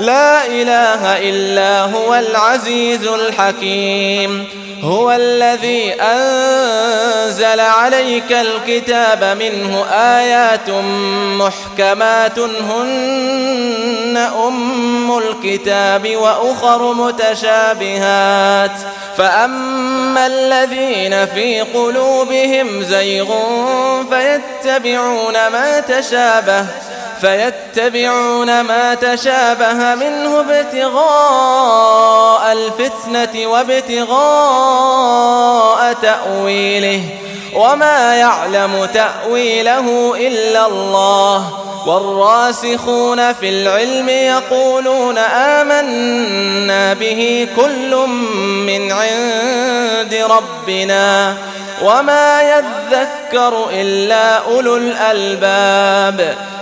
لا إله إلا هو العزيز الحكيم. هو الذي أنزل عليك الكتاب منه آيات محكمات هن أم الكتاب وأخر متشابهات. فأما الذين في قلوبهم زيغ فيتبعون ما تشابه فيتبعون ما تشابه منه ابتغاء الفتنة وابتغاء تأويله وما يعلم تأويله إلا الله. والراسخون في العلم يقولون آمنا به كل من عند ربنا وما يذكر إلا أولو الألباب.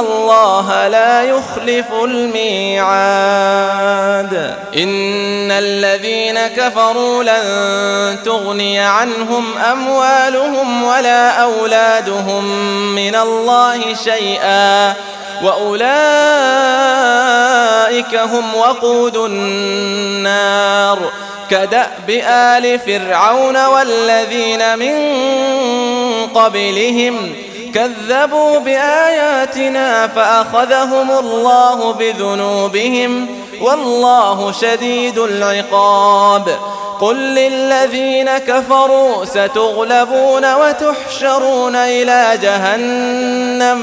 الله لا يخلف الميعاد. إن الذين كفروا لن تغني عنهم أموالهم ولا أولادهم من الله شيئا. وأولئك هم وقود النار. كدأب آل فرعون والذين من قبلهم كذبوا بآياتنا فأخذهم الله بذنوبهم والله شديد العقاب. قل للذين كفروا ستغلبون وتحشرون إلى جهنم.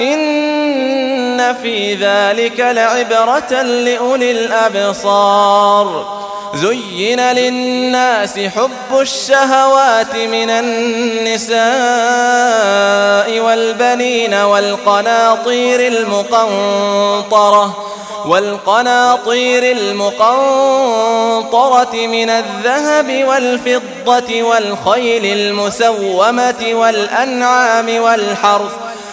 إن في ذلك لعبرة لأولي الأبصار. زين للناس حب الشهوات من النساء والبنين والقناطير المقنطرة والقناطير المقنطرة من الذهب والفضة والخيل المسومة والأنعام والحرث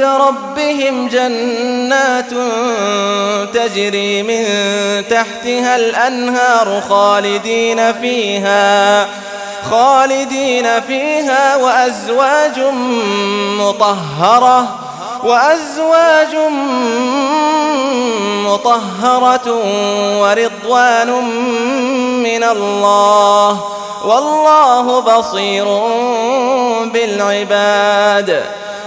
ربهم جنات تجري من تحتها الأنهار خالدين فيها خالدين فيها وأزواج مطهرة وأزواج مطهرة ورضوان من الله والله بصير بالعباد.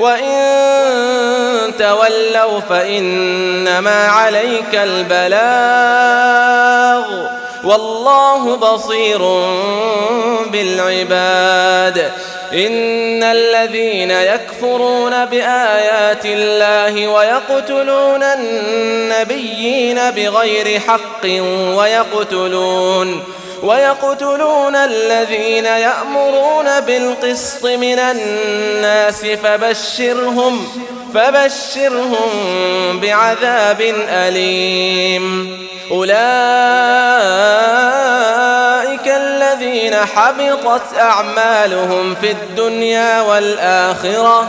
وإن تولوا فإنما عليك البلاغ والله بصير بالعباد إن الذين يكفرون بآيات الله ويقتلون النبيين بغير حق ويقتلون ويقتلون الذين يأمرون بالقسط من الناس فبشرهم فبشرهم بعذاب أليم. أولئك الذين حبطت أعمالهم في الدنيا والآخرة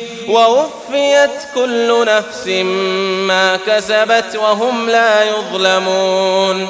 ووفيت كل نفس ما كسبت وهم لا يظلمون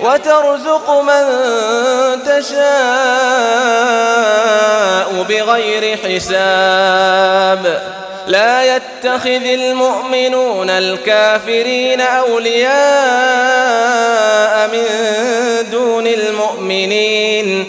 وترزق من تشاء بغير حساب. لا يتخذ المؤمنون الكافرين أولياء من دون المؤمنين.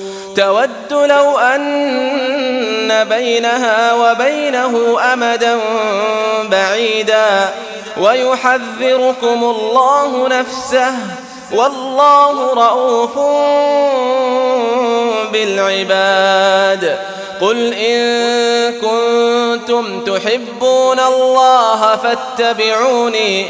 تود لو أن بينها وبينه أمدا بعيدا ويحذركم الله نفسه والله رؤوف بالعباد. قل إن كنتم تحبون الله فاتبعوني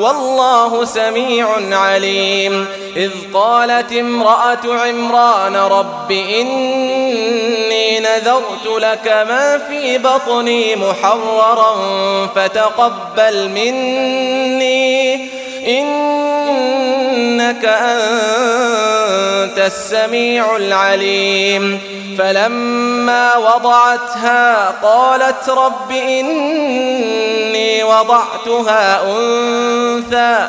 والله سميع عليم. إذ قالت امرأة عمران رب إني نذرت لك ما في بطني محررا فتقبل مني. إنك أنت السميع العليم. فلما وضعتها قالت رب إني وضعتها أنثى.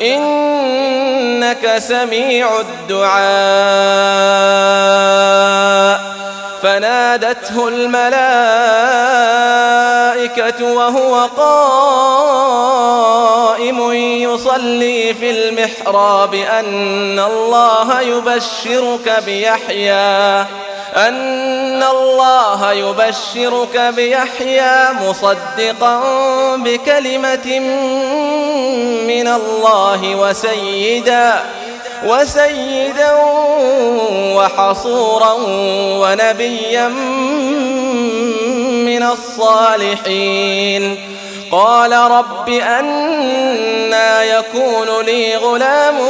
إنك سميع الدعاء. فنادته الملائكة وهو قائم يصلي في المحراب أن الله يبشرك بيحيى أن الله يبشرك بيحيى مصدقا بكلمة من الله وسيدا. وسيدا وحصورا ونبيا من الصالحين. قال رب أنا يكون لي غلام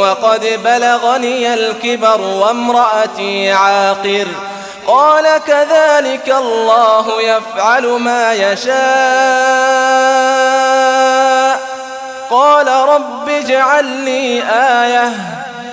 وقد بلغني الكبر وامرأتي عاقر. قال كذلك الله يفعل ما يشاء. قال رب اجعل لي آية.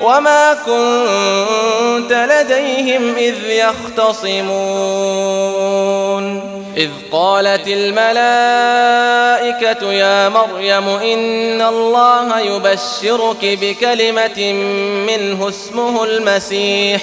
وما كنت لديهم إذ يختصمون إذ قالت الملائكة يا مريم إن الله يبشرك بكلمة منه اسمه المسيح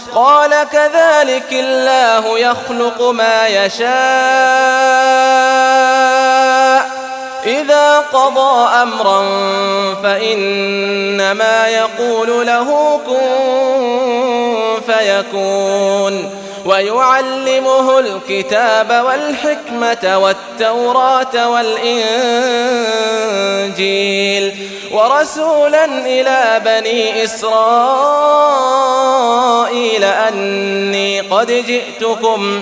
قال كذلك الله يخلق ما يشاء. إذا قضى أمرا فإنما يقول له كن فيكون. ويعلمه الكتاب والحكمة والتوراة والإنجيل ورسولا إلى بني إسرائيل أني قد جئتكم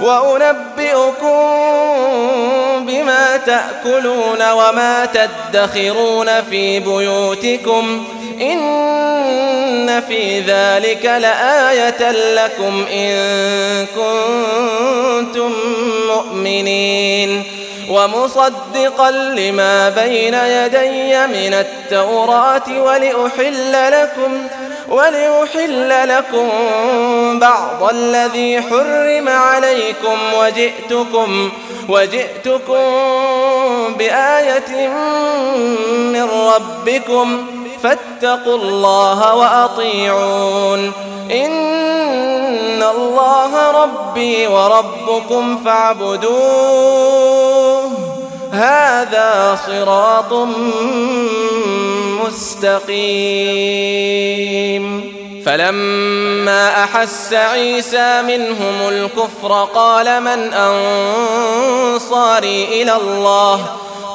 وأنبئكم بما تأكلون وما تدخرون في بيوتكم إن في ذلك لآية لكم إن كنتم مؤمنين ومصدقا لما بين يدي من التوراة ولأحل لكم ولأحل لكم بعض الذي حرم عليكم وجئتكم وجئتكم بآية من ربكم فاتقوا الله وأطيعون. إن الله ربي وربكم فاعبدوه. هذا صراط مستقيم. فلما أحس عيسى منهم الكفر قال من أنصاري إلى الله؟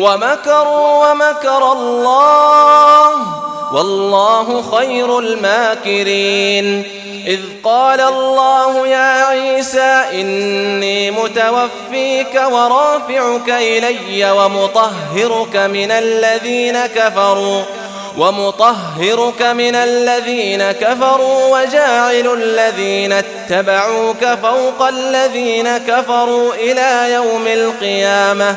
ومكروا ومكر الله والله خير الماكرين. إذ قال الله يا عيسى إني متوفيك ورافعك إلي ومطهرك من الذين كفروا ومطهرك من الذين كفروا وجاعل الذين اتبعوك فوق الذين كفروا إلى يوم القيامة.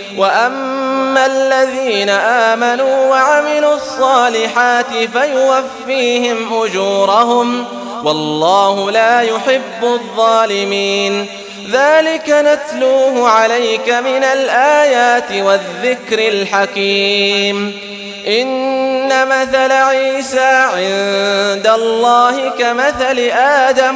وأما الذين آمنوا وعملوا الصالحات فيوفيهم أجورهم والله لا يحب الظالمين. ذلك نتلوه عليك من الآيات والذكر الحكيم. إن مثل عيسى عند الله كمثل آدم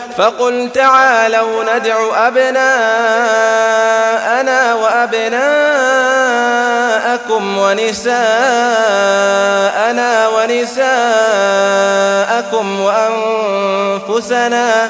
فقل تعالوا ندع أبناءنا وأبناءكم ونساءنا ونساءكم وأنفسنا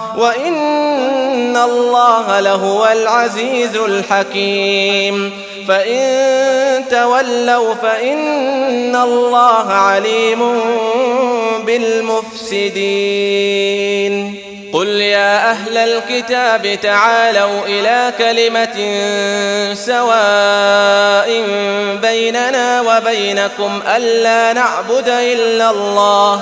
وإن الله لهو العزيز الحكيم. فإن تولوا فإن الله عليم بالمفسدين. قل يا أهل الكتاب تعالوا إلى كلمة سواء بيننا وبينكم ألا نعبد إلا الله.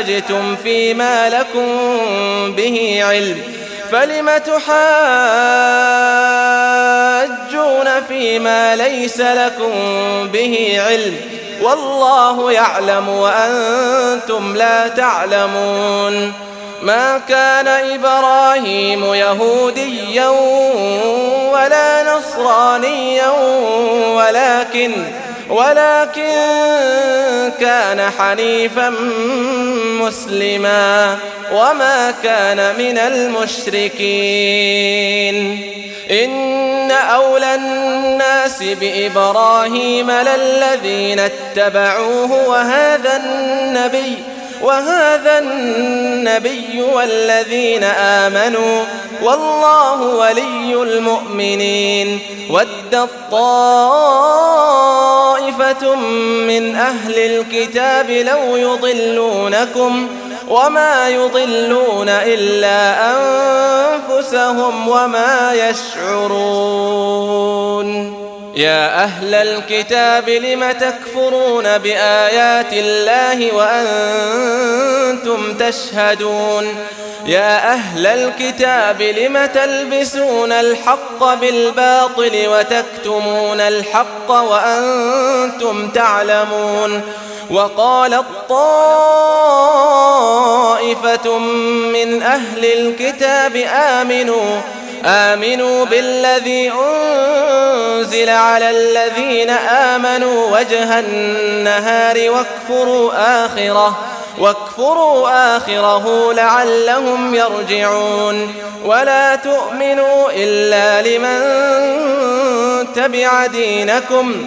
حاججتم فيما لكم به علم فلم تحاجون فيما ليس لكم به علم والله يعلم وأنتم لا تعلمون ما كان إبراهيم يهوديا ولا نصرانيا ولكن ولكن كان حنيفا مسلما وما كان من المشركين. إن أولى الناس بإبراهيم للذين اتبعوه وهذا النبي وهذا النبي والذين آمنوا والله ولي المؤمنين ود طائفة من أهل الكتاب لو يضلونكم وما يضلون إلا أنفسهم وما يشعرون يا أهل الكتاب لم تكفرون بآيات الله وأنتم تشهدون؟ يا أهل الكتاب لم تلبسون الحق بالباطل وتكتمون الحق وأنتم تعلمون؟ وقال طائفة من أهل الكتاب آمنوا آمنوا بالذي أنزل على الذين آمنوا وجه النهار واكفروا آخرة واكفروا آخره لعلهم يرجعون. ولا تؤمنوا إلا لمن تبع دينكم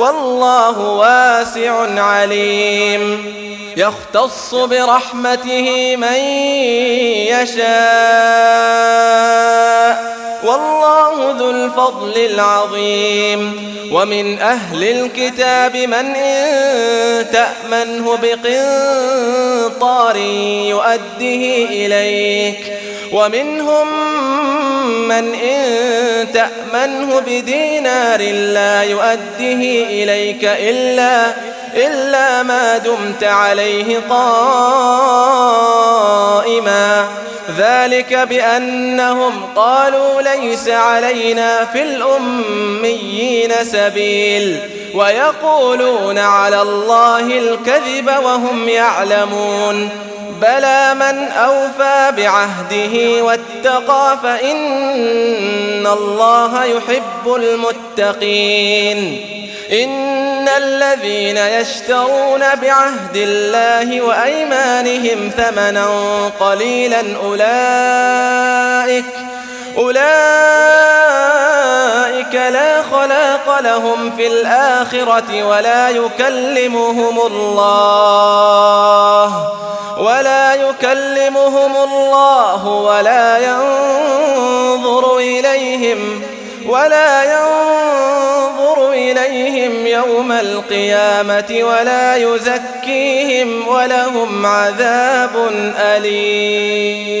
والله واسع عليم. يختص برحمته من يشاء. والله ذو الفضل العظيم. ومن أهل الكتاب من إن تأمنه بقنطار يؤده إليك. ومنهم من إن تأمنه بدينار لا يؤده إليك إلا إلا ما دمت عليه قائما. ذلك بأنهم قالوا ليس علينا في الأميين سبيل. ويقولون على الله الكذب وهم يعلمون. بلى من أوفى بعهده واتقى فإن الله يحب المتقين. إن الذين يشترون بعهد الله وأيمانهم ثمنا قليلا أولئك أولئك لا خلاق لهم في الآخرة ولا يكلمهم الله ولا يكلمهم الله ولا ينظر إليهم ولا يوم القيامة ولا يزكيهم ولهم عذاب أليم.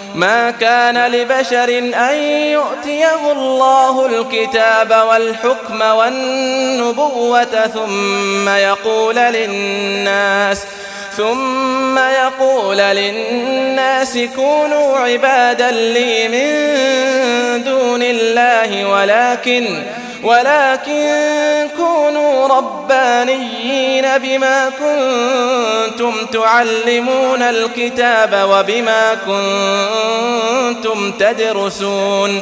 ما كان لبشر أن يؤتيه الله الكتاب والحكم والنبوة ثم يقول للناس ثم يقول للناس كونوا عبادا لي من دون الله ولكن ولكن كونوا ربانيين بما كنتم تعلمون الكتاب وبما كنتم تدرسون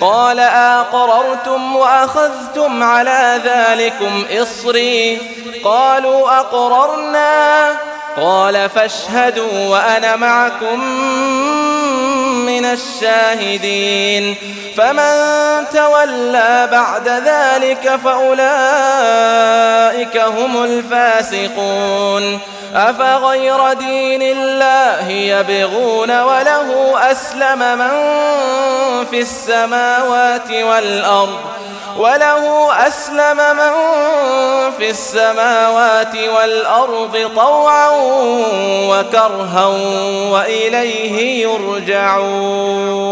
قال أقررتم وأخذتم على ذلكم إصري. قالوا أقررنا. قال فاشهدوا وأنا معكم من الشاهدين. فمن تولى بعد ذلك فأولئك هم الفاسقون. أفغير دين الله يبغون وله أسلم من في السماوات والأرض وله أسلم من في السماوات والأرض طوعا وكرها وإليه يرجعون.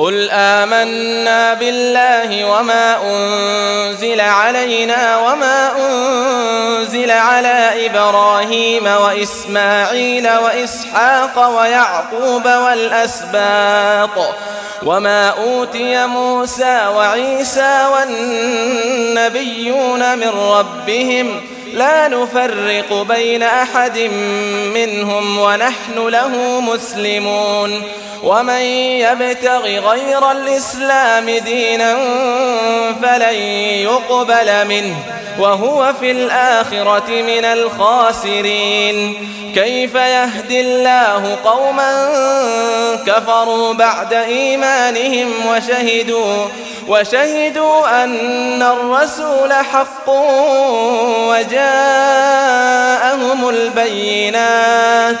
قل آمنا بالله وما أنزل علينا وما أنزل على إبراهيم وإسماعيل وإسحاق ويعقوب والأسباط وما أوتي موسى وعيسى والنبيون من ربهم لا نفرق بين أحد منهم ونحن له مسلمون. ومن يبتغ غير الإسلام دينا فلن يقبل منه وهو في الآخرة من الخاسرين. كيف يهدي الله قوما كفروا بعد إيمانهم وشهدوا وشهدوا أن الرسول حق وجاءهم البينات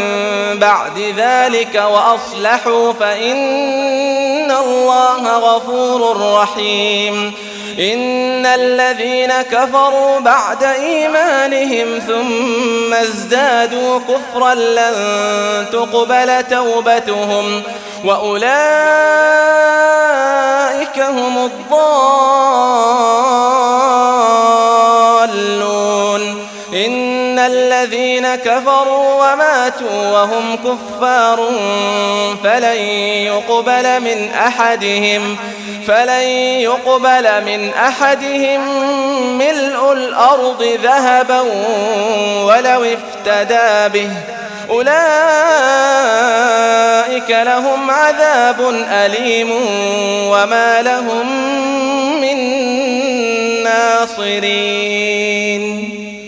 بعد ذلك وأصلحوا فإن الله غفور رحيم. إن الذين كفروا بعد إيمانهم ثم ازدادوا كفرا لن تقبل توبتهم وأولئك هم الضالون. إن الذين كفروا وماتوا وهم كفار فلن يقبل من أحدهم فلن يقبل من أحدهم ملء الأرض ذهبا ولو افتدى به أولئك لهم عذاب أليم وما لهم من ناصرين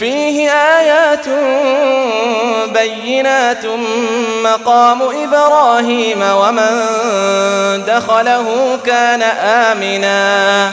فيه آيات بينات مقام إبراهيم ومن دخله كان آمناً.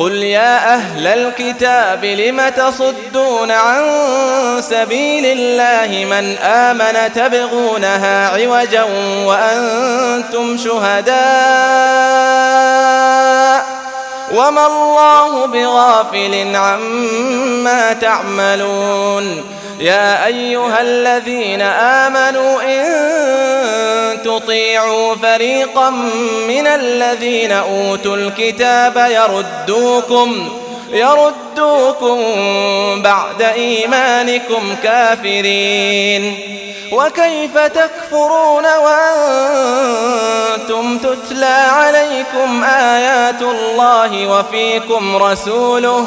قل يا أهل الكتاب لم تصدون عن سبيل الله من آمن تبغونها عوجا وأنتم شهداء وما الله بغافل عما تعملون. يا أيها الذين آمنوا إن تطيعوا فريقا من الذين أوتوا الكتاب يردوكم يردوكم بعد إيمانكم كافرين. وكيف تكفرون وأنتم تتلى عليكم آيات الله وفيكم رسوله؟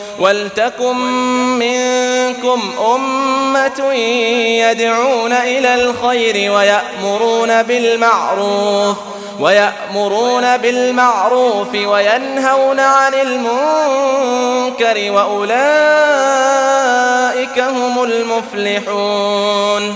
ولتكن منكم أمة يدعون إلى الخير ويأمرون بالمعروف ويأمرون بالمعروف وينهون عن المنكر وأولئك هم المفلحون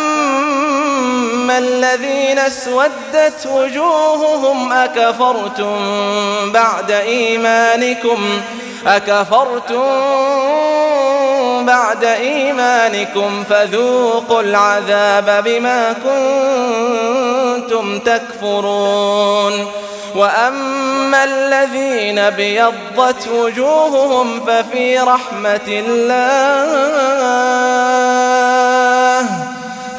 الذين اسودت وجوههم أكفرتم بعد إيمانكم أكفرتم بعد إيمانكم فذوقوا العذاب بما كنتم تكفرون وأما الذين بيضت وجوههم ففي رحمة الله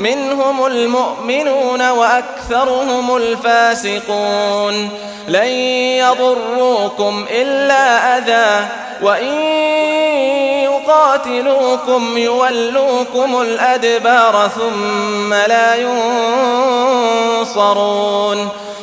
منهم المؤمنون وأكثرهم الفاسقون. لن يضروكم إلا أذى وإن يقاتلوكم يولوكم الأدبار ثم لا ينصرون.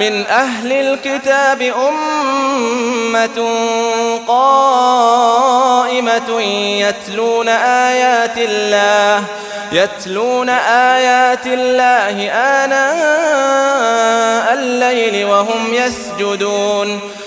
من أهل الكتاب أمة قائمة يتلون آيات الله يتلون آيات الله آناء الليل وهم يسجدون.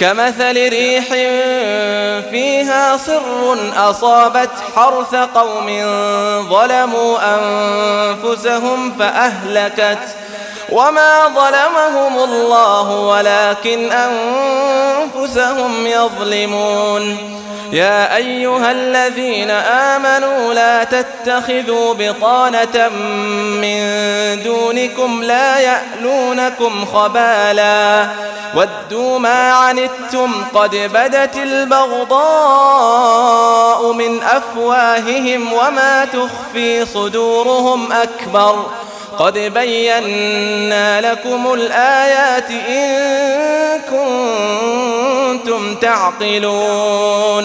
كمثل ريح فيها صر أصابت حرث قوم ظلموا أنفسهم فأهلكت وما ظلمهم الله ولكن أنفسهم يظلمون يا أيها الذين آمنوا لا تتخذوا بطانة من دونكم لا يألونكم خبالا ودوا ما عنتم قد بدت البغضاء من أفواههم وما تخفي صدورهم أكبر قد بينا لكم الآيات إن كنتم تعقلون.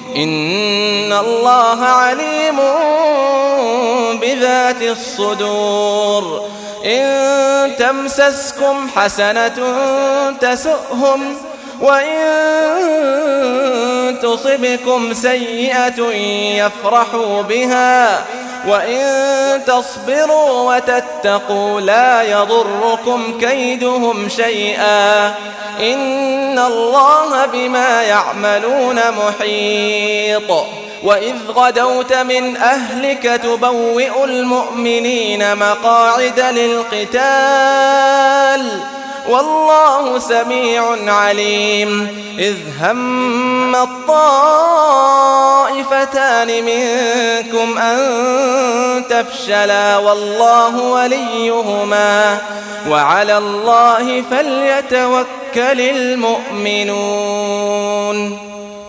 إن الله عليم بذات الصدور. إن تمسسكم حسنة تسؤهم وإن تصبكم سيئة يفرحوا بها. وإن تصبروا وتتقوا لا يضركم كيدهم شيئا إن الله بما يعملون محيط وإذ غدوت من أهلك تبوئ المؤمنين مقاعد للقتال والله سميع عليم. إذ هم الطائفتان منكم أن تفشلا والله وليهما وعلى الله فليتوكل المؤمنون.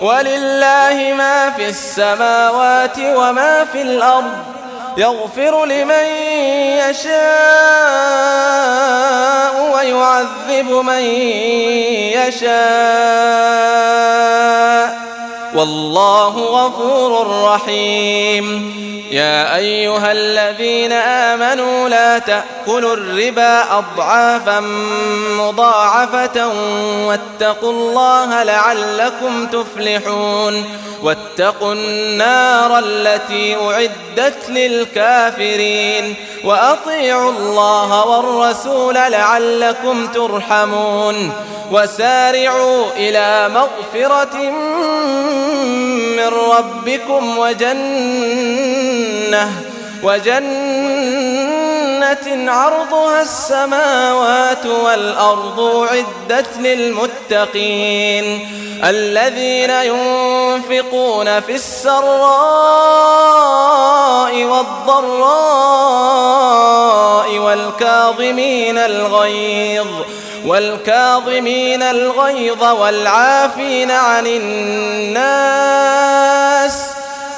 ولله ما في السماوات وما في الأرض يغفر لمن يشاء ويعذب من يشاء. والله غفور رحيم. يا أيها الذين آمنوا لا تأكلوا الربا أضعافا مضاعفة واتقوا الله لعلكم تفلحون واتقوا النار التي أعدت للكافرين وأطيعوا الله والرسول لعلكم ترحمون وسارعوا إلى مغفرة من ربكم وجنة وجنة عرضها السماوات والأرض عدت للمتقين. الذين ينفقون في السراء والضراء والكاظمين الغيظ والكاظمين الغيظ والعافين عن الناس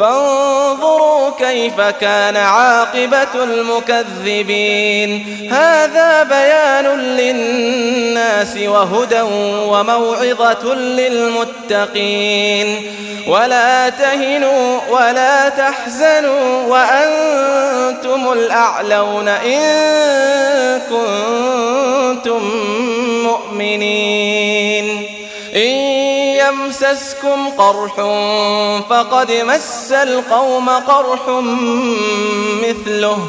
فانظروا كيف كان عاقبة المكذبين. هذا بيان للناس وهدى وموعظة للمتقين. ولا تهنوا ولا تحزنوا وأنتم الأعلون إن كنتم مؤمنين. إن يمسسكم قرح فقد مس القوم قرح مثله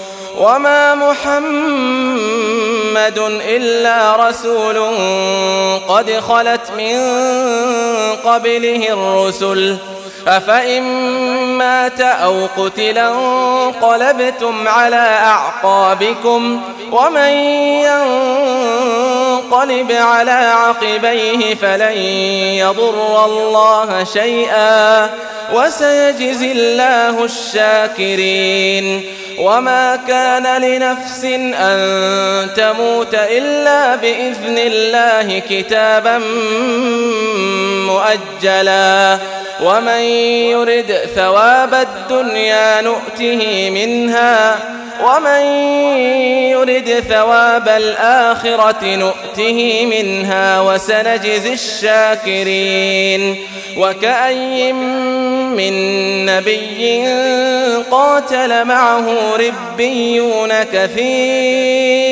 وما محمد إلا رسول قد خلت من قبله الرسل أفإن مات أو قتلا انقلبتم على أعقابكم ومن ينقلب على عقبيه فلن يضر الله شيئا وسيجزي الله الشاكرين وما كان لنفس أن تموت إلا بإذن الله كتابا مؤجلا ومن يرد ثواب الدنيا نؤته منها ومن يرد ثواب الآخرة نؤته منها وسنجزي الشاكرين وكأي من نبي قاتل معه ربيون كثير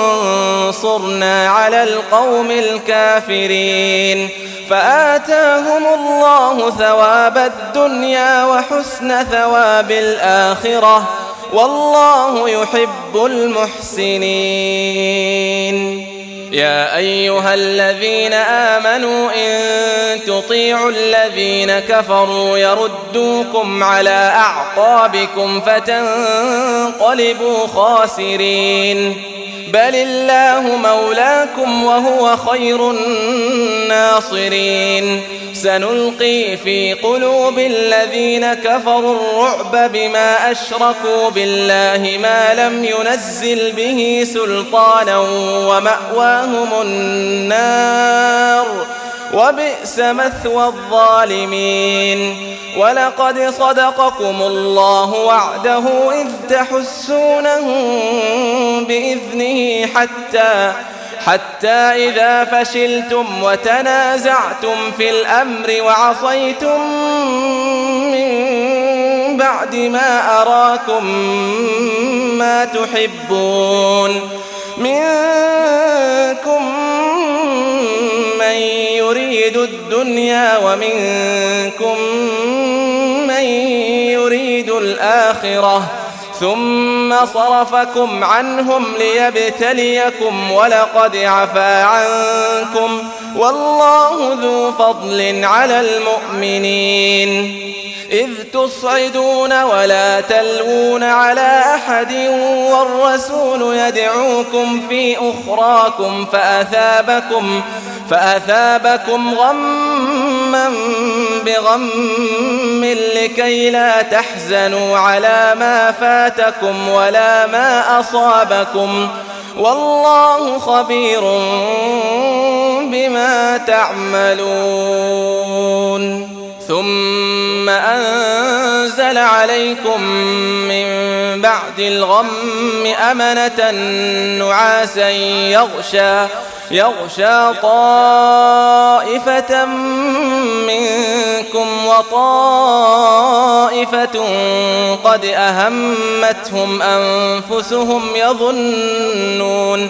على القوم الكافرين. فآتاهم الله ثواب الدنيا وحسن ثواب الآخرة. والله يحب المحسنين. يا أيها الذين آمنوا إن تطيعوا الذين كفروا يردوكم على أعقابكم فتنقلبوا خاسرين. بل الله مولاكم وهو خير الناصرين. سنلقي في قلوب الذين كفروا الرعب بما أشركوا بالله ما لم ينزل به سلطانا ومأواهم النار وبئس مثوى الظالمين ولقد صدقكم الله وعده إذ تحسونهم بإذنه حتى حتى إذا فشلتم وتنازعتم في الأمر وعصيتم من بعد ما أراكم ما تحبون منكم من يريد الدنيا ومنكم من يريد الآخرة. ثم صرفكم عنهم ليبتليكم ولقد عفا عنكم والله ذو فضل على المؤمنين. إذ تصعدون ولا تلوون على أحد والرسول يدعوكم في أخراكم فأثابكم فأثابكم غما بغم لكي لا تحزنوا على ما فاتكم ولا ما أصابكم والله خبير بما تعملون ثم أنزل عليكم من بعد الغم أمنة نعاسا يغشى يغشى طائفة منكم وطائفة قد أهمتهم أنفسهم يظنون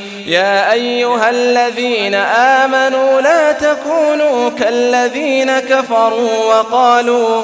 يا أيها الذين آمنوا لا تكونوا كالذين كفروا وقالوا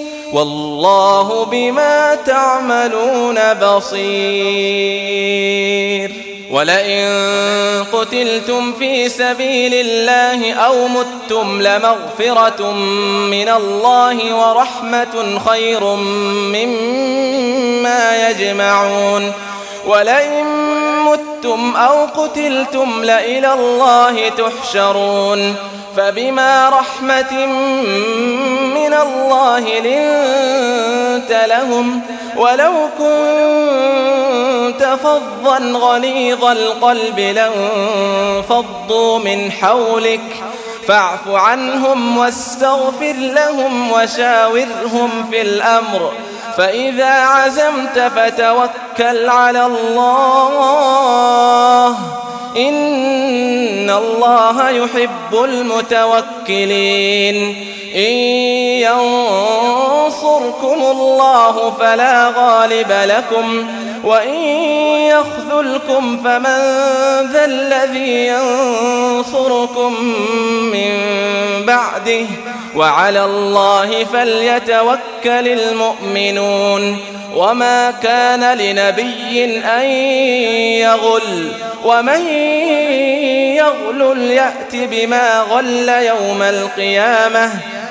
والله بما تعملون بصير. ولئن قتلتم في سبيل الله أو متم لمغفرة من الله ورحمة خير مما يجمعون. ولئن متم أو قتلتم لإلى الله تحشرون فبما رحمة من الله لنت لهم ولو كنت فظا غليظ القلب لانفضوا من حولك فاعف عنهم واستغفر لهم وشاورهم في الأمر فإذا عزمت فتوكل على الله. إن الله يحب المتوكلين. إن ينصركم الله فلا غالب لكم. وإن يخذلكم فمن ذا الذي ينصركم من بعده وعلى الله فليتوكل المؤمنون وما كان لنبي أن يغل ومن يغل يأت بما غل يوم القيامة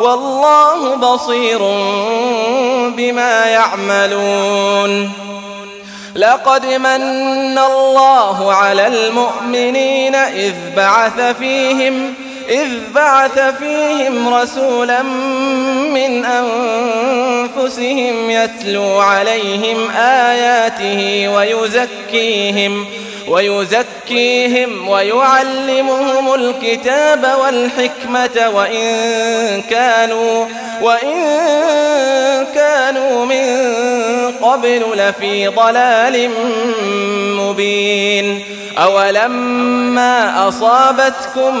والله بصير بما يعملون. لقد من الله على المؤمنين إذ بعث فيهم إذ بعث فيهم رسولا من أنفسهم يتلو عليهم آياته ويزكيهم ويزكيهم ويعلمهم الكتاب والحكمة وإن كانوا وإن كانوا من قبل لفي ضلال مبين أولما أصابتكم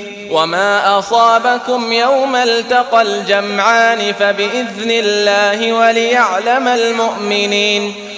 وما أصابكم يوم التقى الجمعان فبإذن الله وليعلم المؤمنين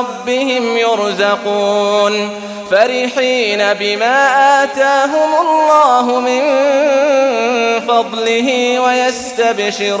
ربهم يرزقون فرحين بما آتاهم الله من فضله ويستبشرون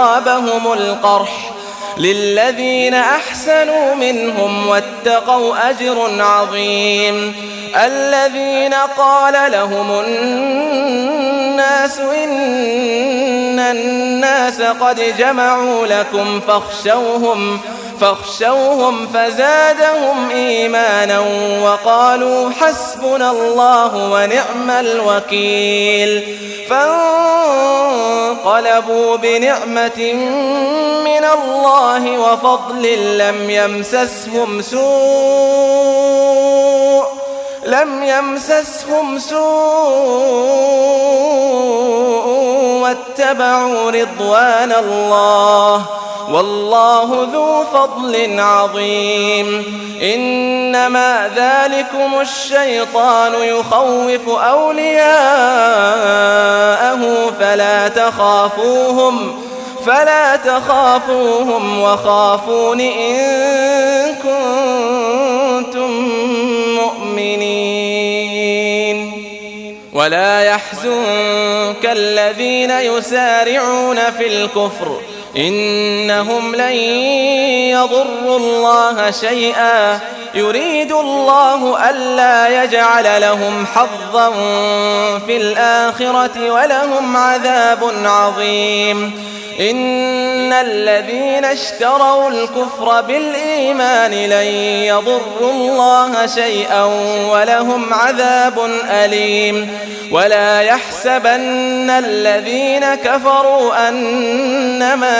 أصابهم القرح للذين أحسنوا منهم واتقوا أجر عظيم. الذين قال لهم الناس إن الناس قد جمعوا لكم فاخشوهم فاخشوهم فزادهم إيمانا وقالوا حسبنا الله ونعم الوكيل فانقلبوا بنعمة من الله وفضل لم يمسسهم سوء لم يمسسهم سوء واتبعوا رضوان الله والله ذو فضل عظيم إنما ذلكم الشيطان يخوف أولياءه فلا تخافوهم فلا تخافوهم وخافون إن كنتم مؤمنين ولا يحزنك الذين يسارعون في الكفر. إنهم لن يضروا الله شيئا. يريد الله ألا يجعل لهم حظا في الآخرة ولهم عذاب عظيم. إن الذين اشتروا الكفر بالإيمان لن يضروا الله شيئا ولهم عذاب أليم. ولا يحسبن الذين كفروا أنما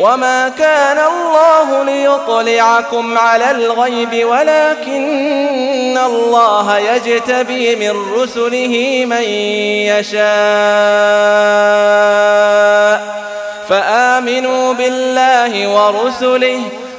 وما كان الله ليطلعكم على الغيب ولكن الله يجتبي من رسله من يشاء فآمنوا بالله ورسله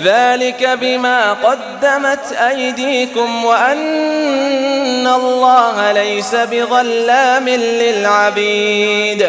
ذلك بما قدمت أيديكم وأن الله ليس بظلام للعبيد.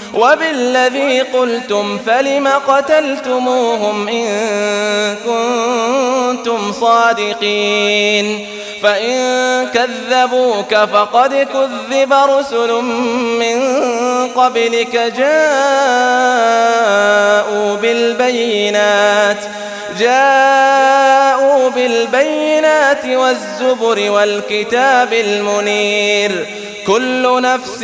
وبالذي قلتم فلم قتلتموهم إن كنتم صادقين فإن كذبوك فقد كذب رسل من قبلك جاءوا بالبينات جاءوا بالبينات والزبر والكتاب المنير كل نفس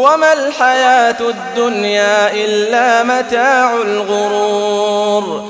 وما الحياة الدنيا إلا متاع الغرور.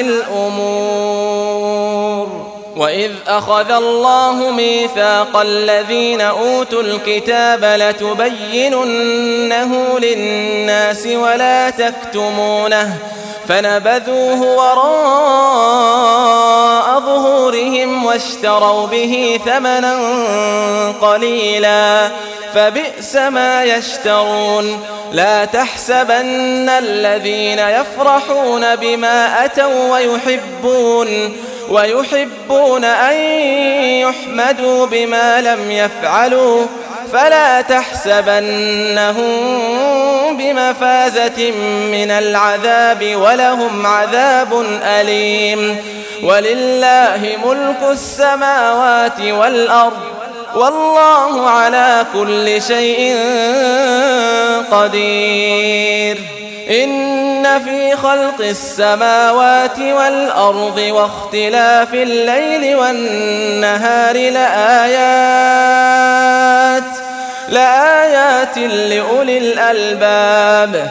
الأمور. وإذ أخذ الله ميثاق الذين أوتوا الكتاب لتبيننه للناس ولا تكتمونه فنبذوه وراء ظهورهم واشتروا به ثمنا قليلا فبئس ما يشترون لا تحسبن الذين يفرحون بما أتوا ويحبون ويحبون أن يحمدوا بما لم يفعلوا فلا تحسبنهم بمفازة من العذاب ولهم عذاب أليم ولله ملك السماوات والأرض والله على كل شيء قدير إن في خلق السماوات والأرض واختلاف الليل والنهار لآيات لآيات لأولي الألباب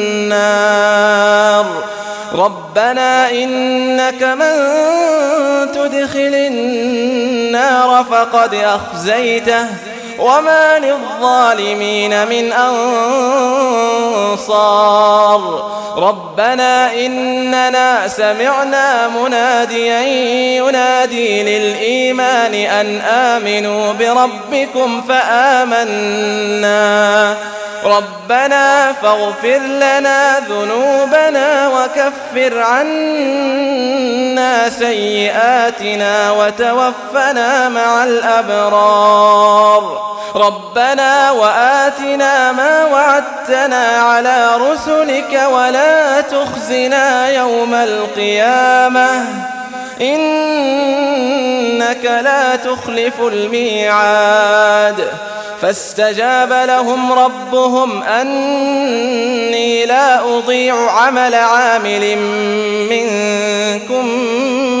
ربنا إنك من تدخل النار فقد أخزيته. وما للظالمين من أنصار. ربنا إننا سمعنا مناديا ينادي للإيمان أن آمنوا بربكم فآمنا. ربنا فاغفر لنا ذنوبنا وكفر عنا سيئاتنا وتوفنا مع الأبرار. ربنا وآتنا ما وعدتنا على رسلك ولا تخزنا يوم القيامة. إنك لا تخلف الميعاد. فاستجاب لهم ربهم أني لا أضيع عمل عامل منكم من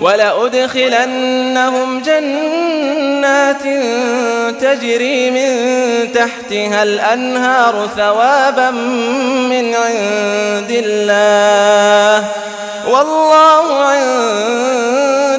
ولأدخلنهم جنات تجري من تحتها الأنهار ثوابا من عند الله. والله